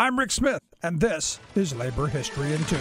I'm Rick Smith, and this is Labor History in Two.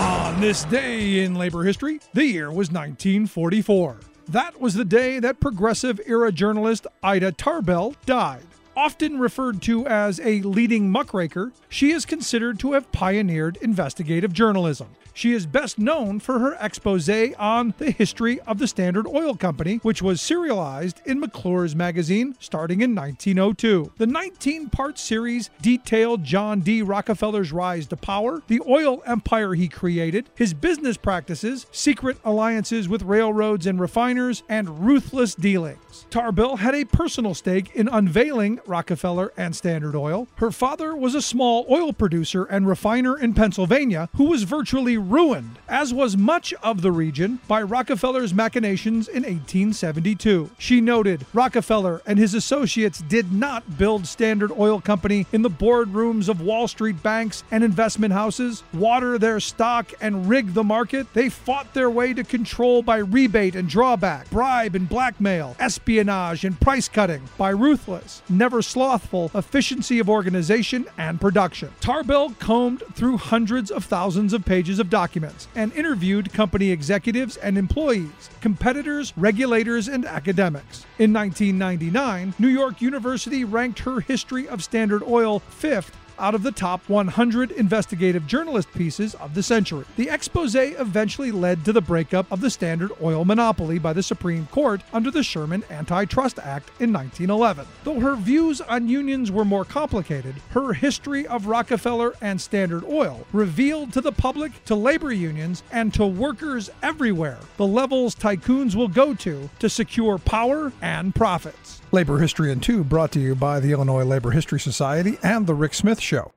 On this day in labor history, the year was 1944. That was the day that progressive era journalist Ida Tarbell died. Often referred to as a leading muckraker, she is considered to have pioneered investigative journalism. She is best known for her expose on the history of the Standard Oil Company, which was serialized in McClure's magazine starting in 1902. The 19 part series detailed John D. Rockefeller's rise to power, the oil empire he created, his business practices, secret alliances with railroads and refiners, and ruthless dealings. Tarbell had a personal stake in unveiling Rockefeller and Standard Oil. Her father was a small oil producer and refiner in Pennsylvania who was virtually ruined, as was much of the region, by Rockefeller's machinations in 1872. She noted Rockefeller and his associates did not build Standard Oil Company in the boardrooms of Wall Street banks and investment houses, water their stock, and rig the market. They fought their way to control by rebate and drawback, bribe and blackmail, espionage and price cutting, by ruthless, never slothful efficiency of organization and production. Tarbell combed through hundreds of thousands of pages of documents and interviewed company executives and employees, competitors, regulators, and academics. In 1999, New York University ranked her History of Standard Oil fifth out of the top 100 investigative journalist pieces of the century. The expose eventually led to the breakup of the Standard Oil monopoly by the Supreme Court under the Sherman Antitrust Act in 1911. Though her views on unions were more complicated, her history of Rockefeller and Standard Oil revealed to the public, to labor unions, and to workers everywhere the levels tycoons will go to to secure power and profits. Labor History in Two brought to you by the Illinois Labor History Society and The Rick Smith Show.